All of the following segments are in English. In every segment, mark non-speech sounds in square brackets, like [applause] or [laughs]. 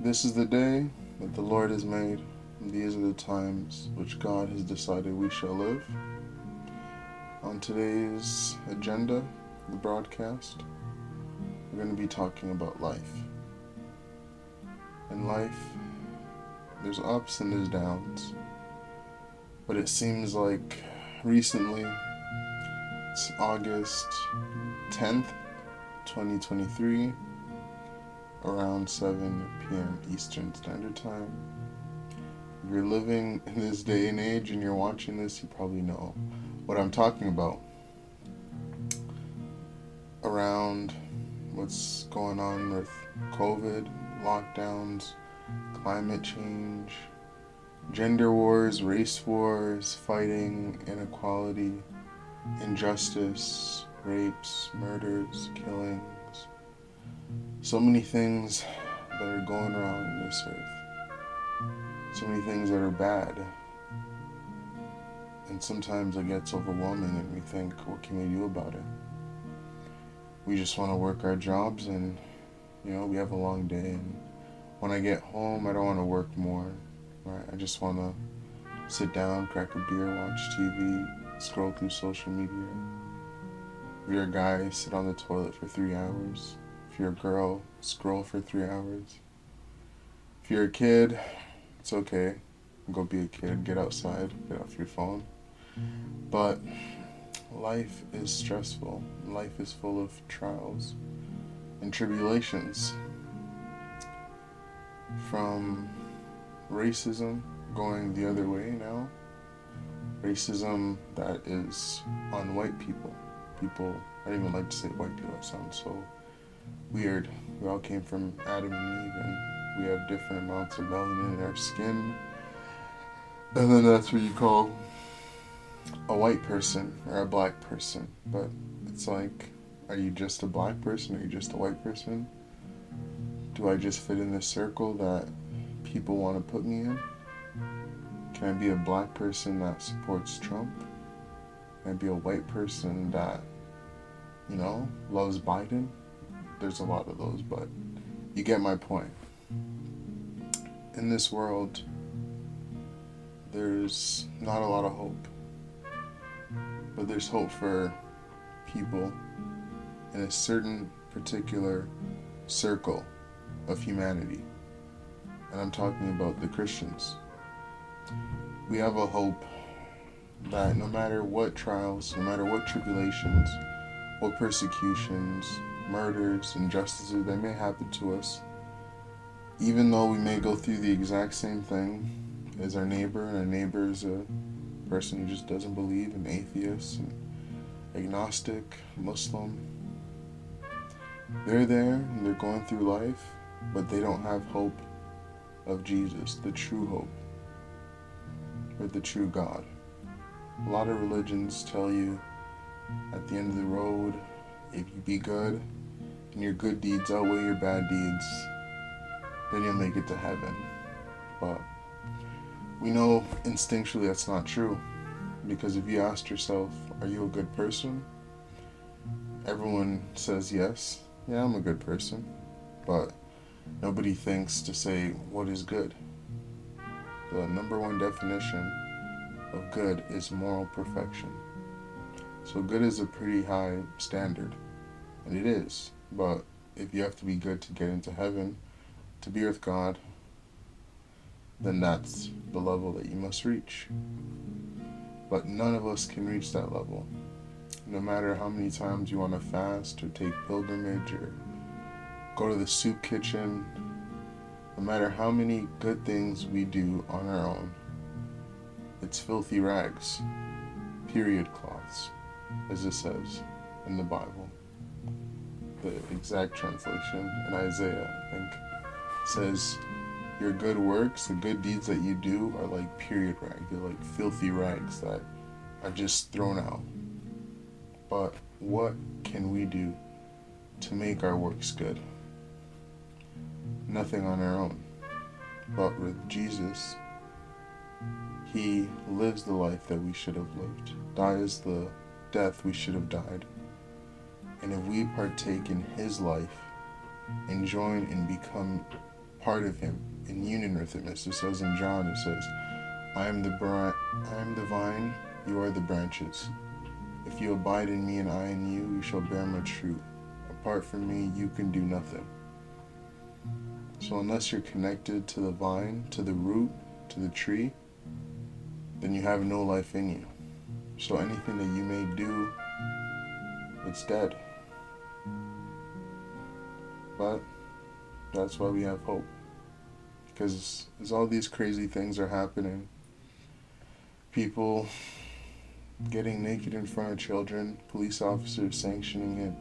This is the day that the Lord has made, and these are the times which God has decided we shall live. On today's agenda, the broadcast, we're going to be talking about life. In life, there's ups and there's downs. But it seems like recently, it's August 10th, 2023, around 7 p.m. Eastern Standard Time. If you're living in this day and age and you're watching this, you probably know what I'm talking about. Around what's going on with COVID, lockdowns, climate change, gender wars, race wars, fighting, inequality, injustice, rapes, murders, killings. So many things that are going wrong in this earth. So many things that are bad. And sometimes it gets overwhelming and we think, what can we do about it? We just want to work our jobs and, you know, we have a long day. And when I get home, I don't want to work more. Right? I just want to sit down, crack a beer, watch TV, scroll through social media. If you're a guy, sit on the toilet for three hours. If you're a girl, scroll for three hours. If you're a kid, it's okay. Go be a kid, get outside, get off your phone. But life is stressful. Life is full of trials and tribulations. From racism going the other way now. Racism that is on white people. People, I don't even like to say white people, that sounds so weird. We all came from Adam and Eve, and we have different amounts of melanin in our skin. And then that's what you call a white person or a black person. But it's like, are you just a black person? Are you just a white person? Do I just fit in this circle that people want to put me in? Can I be a black person that supports Trump? Can I be a white person that, you know, loves Biden? There's a lot of those, but you get my point. In this world, there's not a lot of hope, but there's hope for people in a certain particular circle of humanity and I'm talking about the Christians. We have a hope that no matter what trials, no matter what tribulations, what persecutions, murders, injustices that may happen to us, even though we may go through the exact same thing as our neighbor, and our neighbor is a person who just doesn't believe, an atheist, an agnostic, Muslim, they're there and they're going through life, but they don't have hope of Jesus, the true hope, or the true God. A lot of religions tell you at the end of the road, if you be good and your good deeds outweigh your bad deeds, then you'll make it to heaven. But we know instinctually that's not true. Because if you asked yourself, are you a good person? Everyone says yes. Yeah, I'm a good person. But Nobody thinks to say what is good. The number one definition of good is moral perfection. So good is a pretty high standard, and it is. But if you have to be good to get into heaven, to be with God, then that's the level that you must reach. But none of us can reach that level. No matter how many times you want to fast or take pilgrimage or go to the soup kitchen, no matter how many good things we do on our own, it's filthy rags, period cloths, as it says in the Bible. The exact translation in Isaiah, I think, says, Your good works, the good deeds that you do, are like period rags. They're like filthy rags that are just thrown out. But what can we do to make our works good? nothing on our own. But with Jesus, He lives the life that we should have lived, dies the death we should have died. And if we partake in His life, and join and become part of Him, in union with Him. As it says in John, it says, I am the, bri- I am the vine, you are the branches. If you abide in me and I in you, you shall bear much fruit. Apart from me, you can do nothing. So, unless you're connected to the vine, to the root, to the tree, then you have no life in you. So, anything that you may do, it's dead. But that's why we have hope. Because as all these crazy things are happening, people getting naked in front of children, police officers sanctioning it,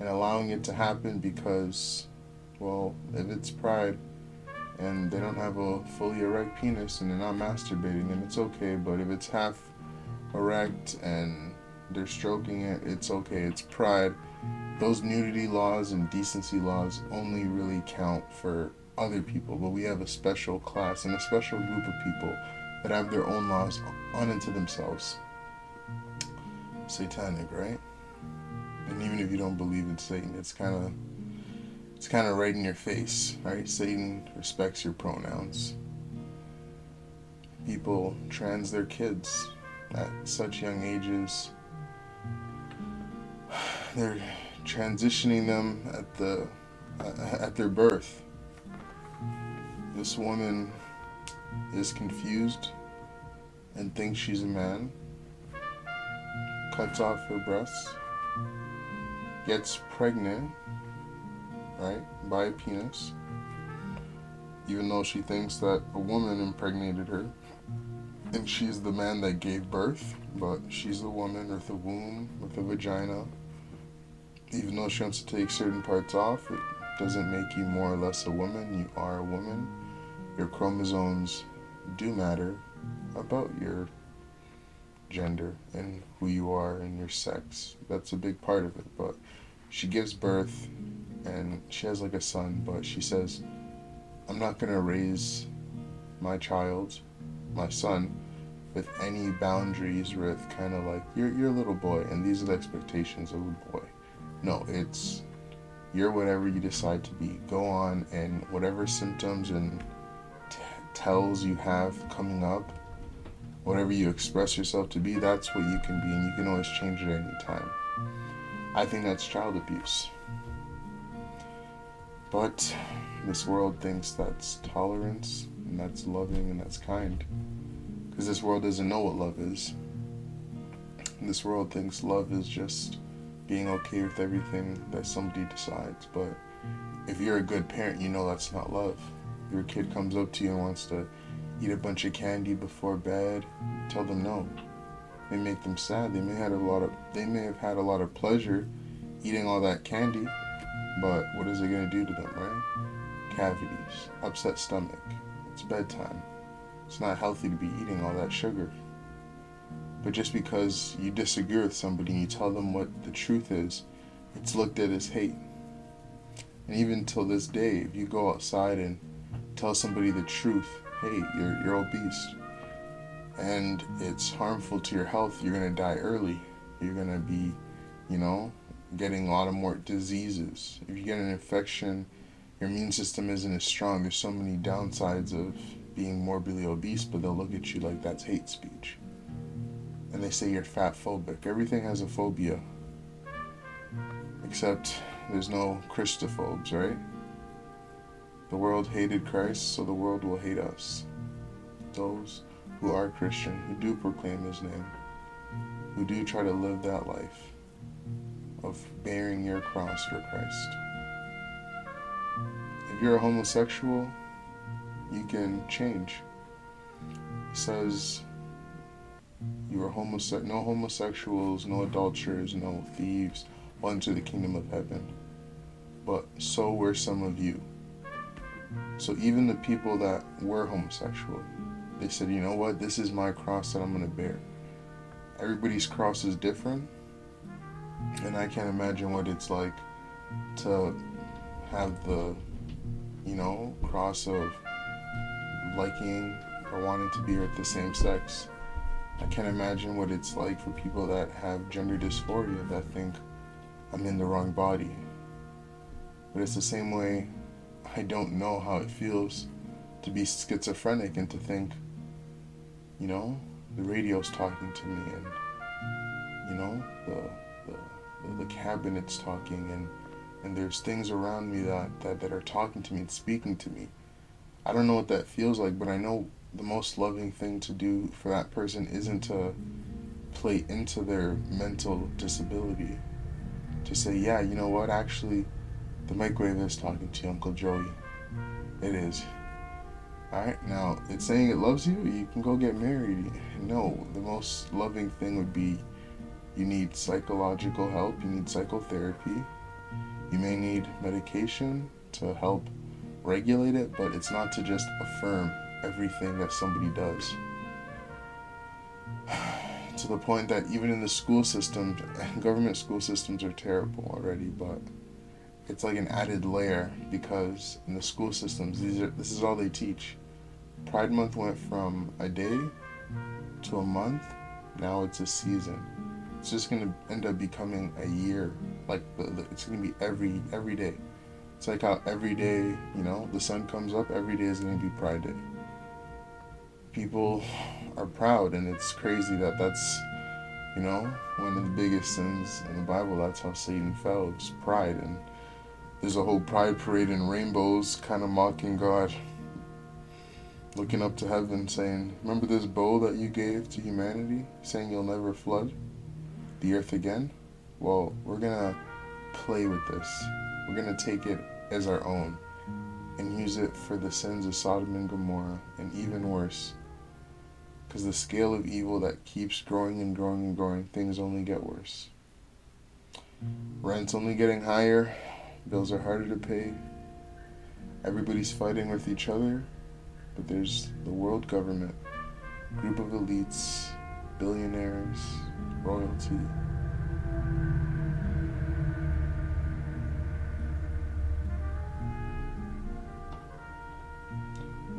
and allowing it to happen because, well, if it's pride and they don't have a fully erect penis and they're not masturbating, then it's okay. But if it's half erect and they're stroking it, it's okay. It's pride. Those nudity laws and decency laws only really count for other people, but we have a special class and a special group of people that have their own laws unto themselves. Satanic, right? And even if you don't believe in Satan, it's kind of it's kind of right in your face, right? Satan respects your pronouns. People trans their kids at such young ages. They're transitioning them at the uh, at their birth. This woman is confused and thinks she's a man, cuts off her breasts, gets pregnant, right, by a penis, even though she thinks that a woman impregnated her and she's the man that gave birth, but she's a woman with a womb, with a vagina. Even though she wants to take certain parts off, it doesn't make you more or less a woman. You are a woman. Your chromosomes do matter about your gender and who you are and your sex. That's a big part of it. But she gives birth and she has like a son, but she says, I'm not going to raise my child, my son, with any boundaries with kind of like, you're, you're a little boy and these are the expectations of a boy. No, it's you're whatever you decide to be. Go on and whatever symptoms and t- tells you have coming up, whatever you express yourself to be, that's what you can be, and you can always change it any time. I think that's child abuse. But this world thinks that's tolerance, and that's loving, and that's kind. Because this world doesn't know what love is. This world thinks love is just being okay with everything that somebody decides. But if you're a good parent, you know that's not love. Your kid comes up to you and wants to eat a bunch of candy before bed, tell them no. They make them sad. They may had a lot of they may have had a lot of pleasure eating all that candy, but what is it gonna do to them, right? Cavities, upset stomach. It's bedtime. It's not healthy to be eating all that sugar. But just because you disagree with somebody and you tell them what the truth is, it's looked at as hate. And even till this day, if you go outside and tell somebody the truth, hey, you're, you're obese, and it's harmful to your health, you're going to die early. You're going to be, you know, getting a lot of more diseases. If you get an infection, your immune system isn't as strong. There's so many downsides of being morbidly obese, but they'll look at you like that's hate speech. And they say you're fat phobic. Everything has a phobia. Except there's no Christophobes, right? The world hated Christ, so the world will hate us. Those who are Christian, who do proclaim his name, who do try to live that life of bearing your cross for Christ. If you're a homosexual, you can change. It says you are homose- no homosexuals, no adulterers, no thieves enter the kingdom of heaven. But so were some of you. So even the people that were homosexual, they said, you know what, this is my cross that I'm going to bear. Everybody's cross is different. And I can't imagine what it's like to have the, you know, cross of liking or wanting to be with the same sex. I can't imagine what it's like for people that have gender dysphoria that think I'm in the wrong body. But it's the same way I don't know how it feels to be schizophrenic and to think, you know, the radio's talking to me and, you know, the, the, the cabinet's talking and, and there's things around me that, that, that are talking to me and speaking to me. I don't know what that feels like, but I know the most loving thing to do for that person isn't to play into their mental disability. To say, yeah, you know what, actually, the microwave is talking to you, Uncle Joey. It is. Alright, now, it's saying it loves you, you can go get married. No, the most loving thing would be you need psychological help, you need psychotherapy, you may need medication to help regulate it, but it's not to just affirm everything that somebody does. [sighs] to the point that even in the school system, [laughs] government school systems are terrible already, but it's like an added layer because in the school systems, these are this is all they teach. Pride Month went from a day to a month. Now it's a season. It's just gonna end up becoming a year. Like it's gonna be every every day. It's like how every day, you know, the sun comes up. Every day is gonna be Pride Day people are proud, and it's crazy that that's, you know, one of the biggest sins in the Bible. That's how Satan fell, was pride. And there's a whole pride parade in rainbows, kind of mocking God, looking up to heaven, saying, Remember this bow that you gave to humanity, saying you'll never flood the earth again? Well, we're to play with this. We're to take it as our own and use it for the sins of Sodom and Gomorrah, and even worse, because the scale of evil that keeps growing and growing and growing, things only get worse. Rent's only getting higher, bills are harder to pay, everybody's fighting with each other, but there's the world government, group of elites, billionaires, royalty.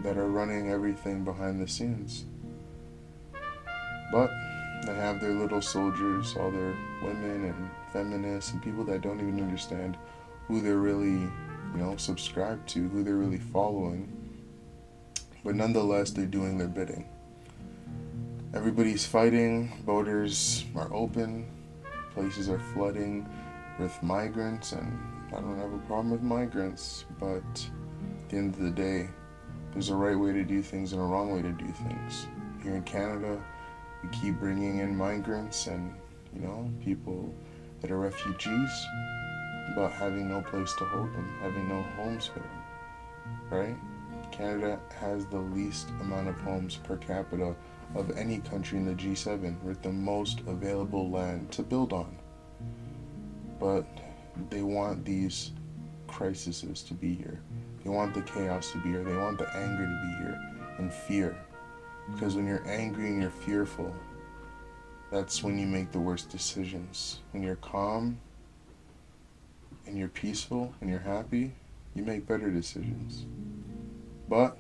That are running everything behind the scenes. But they have their little soldiers, all their women and feminists and people that don't even understand who they're really, you know, subscribed to, who they're really following. But nonetheless, they're doing their bidding. Everybody's fighting, borders are open, places are flooding with migrants, and I don't have a problem with migrants, but at the end of the day, there's a right way to do things and a wrong way to do things. Here in Canada, we keep bringing in migrants and you know people that are refugees but having no place to hold them having no homes for them right? Canada has the least amount of homes per capita of any country in the g7 with the most available land to build on. But they want these crises to be here. They want the chaos to be here. They want the anger to be here and fear because when you're angry and you're fearful, that's when you make the worst decisions. When you're calm and you're peaceful and you're happy, you make better decisions. But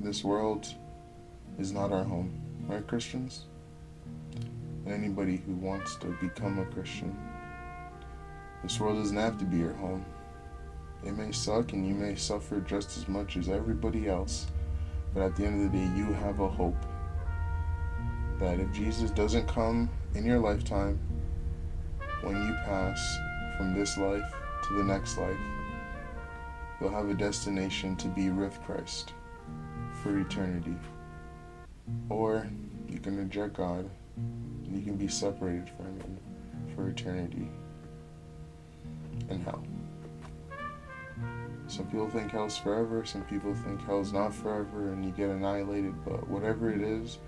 this world is not our home, right, Christians? And anybody who wants to become a Christian, this world doesn't have to be your home. It may suck and you may suffer just as much as everybody else. But at the end of the day, you have a hope that if Jesus doesn't come in your lifetime, when you pass from this life to the next life, you'll have a destination to be with Christ for eternity. Or you can reject God and you can be separated from Him for eternity in hell. Some people think hell's forever, some people think hell's not forever and you get annihilated, but whatever it is,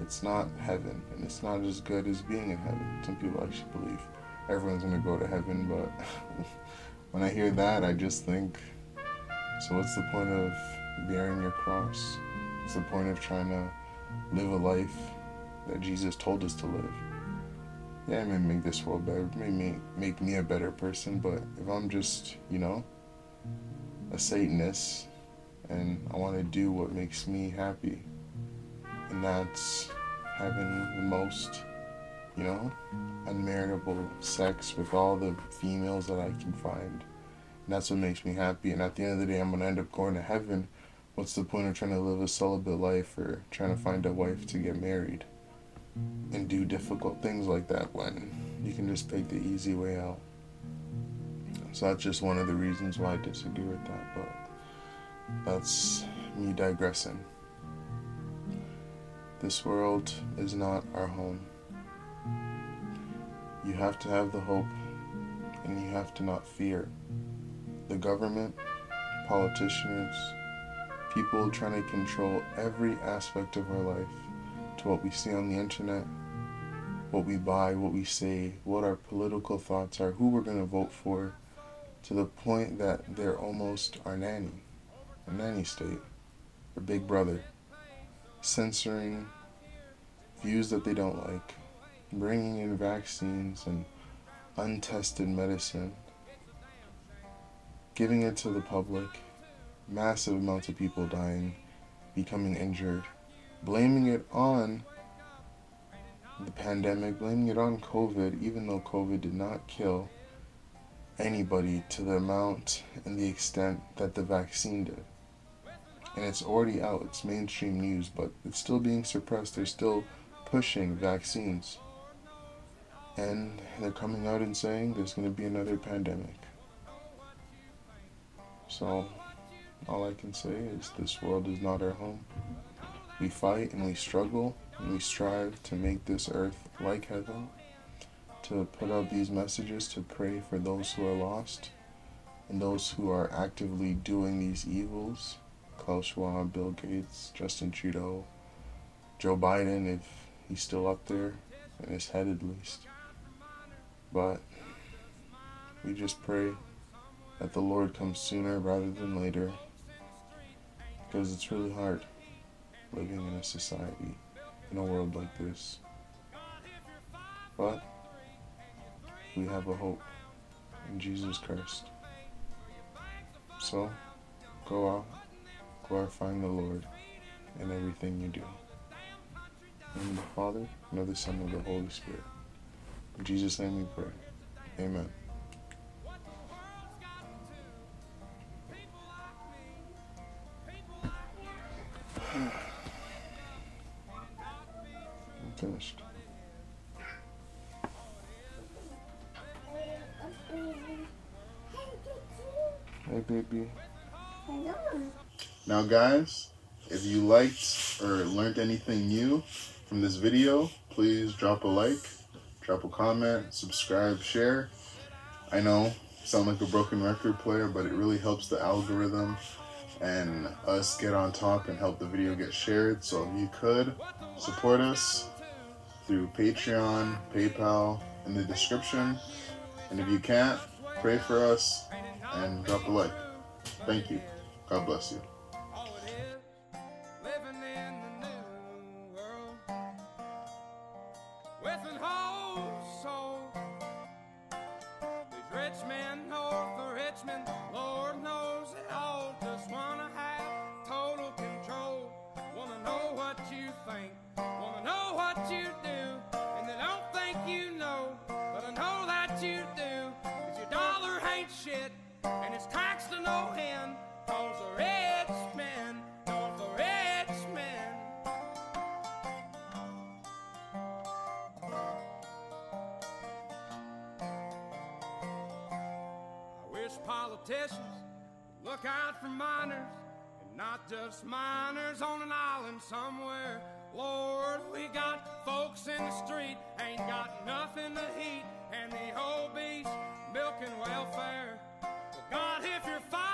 it's not heaven and it's not as good as being in heaven. Some people actually believe everyone's gonna go to heaven, but [laughs] when I hear that, I just think, so what's the point of bearing your cross? What's the point of trying to live a life that Jesus told us to live? Yeah, it may make this world better, it may make me a better person, but if I'm just, you know, a Satanist and I want to do what makes me happy. And that's having the most, you know, unmeritable sex with all the females that I can find And that's what makes me happy. And at the end of the day, I'm going to end up going to heaven. What's the point of trying to live a celibate life or trying to find a wife to get married and do difficult things like that when you can just take the easy way out? So that's just one of the reasons why I disagree with that. But that's me digressing. This world is not our home. You have to have the hope and you have to not fear. The government, politicians, people trying to control every aspect of our life to what we see on the internet, what we buy, what we say, what our political thoughts are, who we're going to vote for, to the point that they're almost our nanny, a nanny state, a big brother, censoring views that they don't like, bringing in vaccines and untested medicine, giving it to the public, massive amounts of people dying, becoming injured, blaming it on the pandemic, blaming it on COVID, even though COVID did not kill anybody to the amount and the extent that the vaccine did. And it's already out, it's mainstream news, but it's still being suppressed. They're still pushing vaccines. And they're coming out and saying there's going to be another pandemic. So, all I can say is this world is not our home. We fight and we struggle and we strive to make this earth like heaven, to put out these messages, to pray for those who are lost and those who are actively doing these evils. Klaus Schwab, Bill Gates, Justin Trudeau, Joe Biden, if he's still up there, in his head at least. But we just pray that the Lord comes sooner rather than later because it's really hard living in a society, in a world like this. But we have a hope in Jesus Christ. So go out, glorifying the Lord in everything you do. In the Father, and of the Son, and of the Holy Spirit. In Jesus' name we pray. Amen. [sighs] Finished. Hey, baby. Now, guys, if you liked or learned anything new from this video, please drop a like drop a comment, subscribe, share. I know, sound like a broken record player, but it really helps the algorithm and us get on top and help the video get shared. So if you could support us through Patreon, PayPal in the description. And if you can't, pray for us and drop a like. Thank you. God bless you. Politicians look out for miners, and not just minors on an island somewhere. Lord, we got folks in the street, ain't got nothing to eat, and the obese milking welfare. But God, if you're five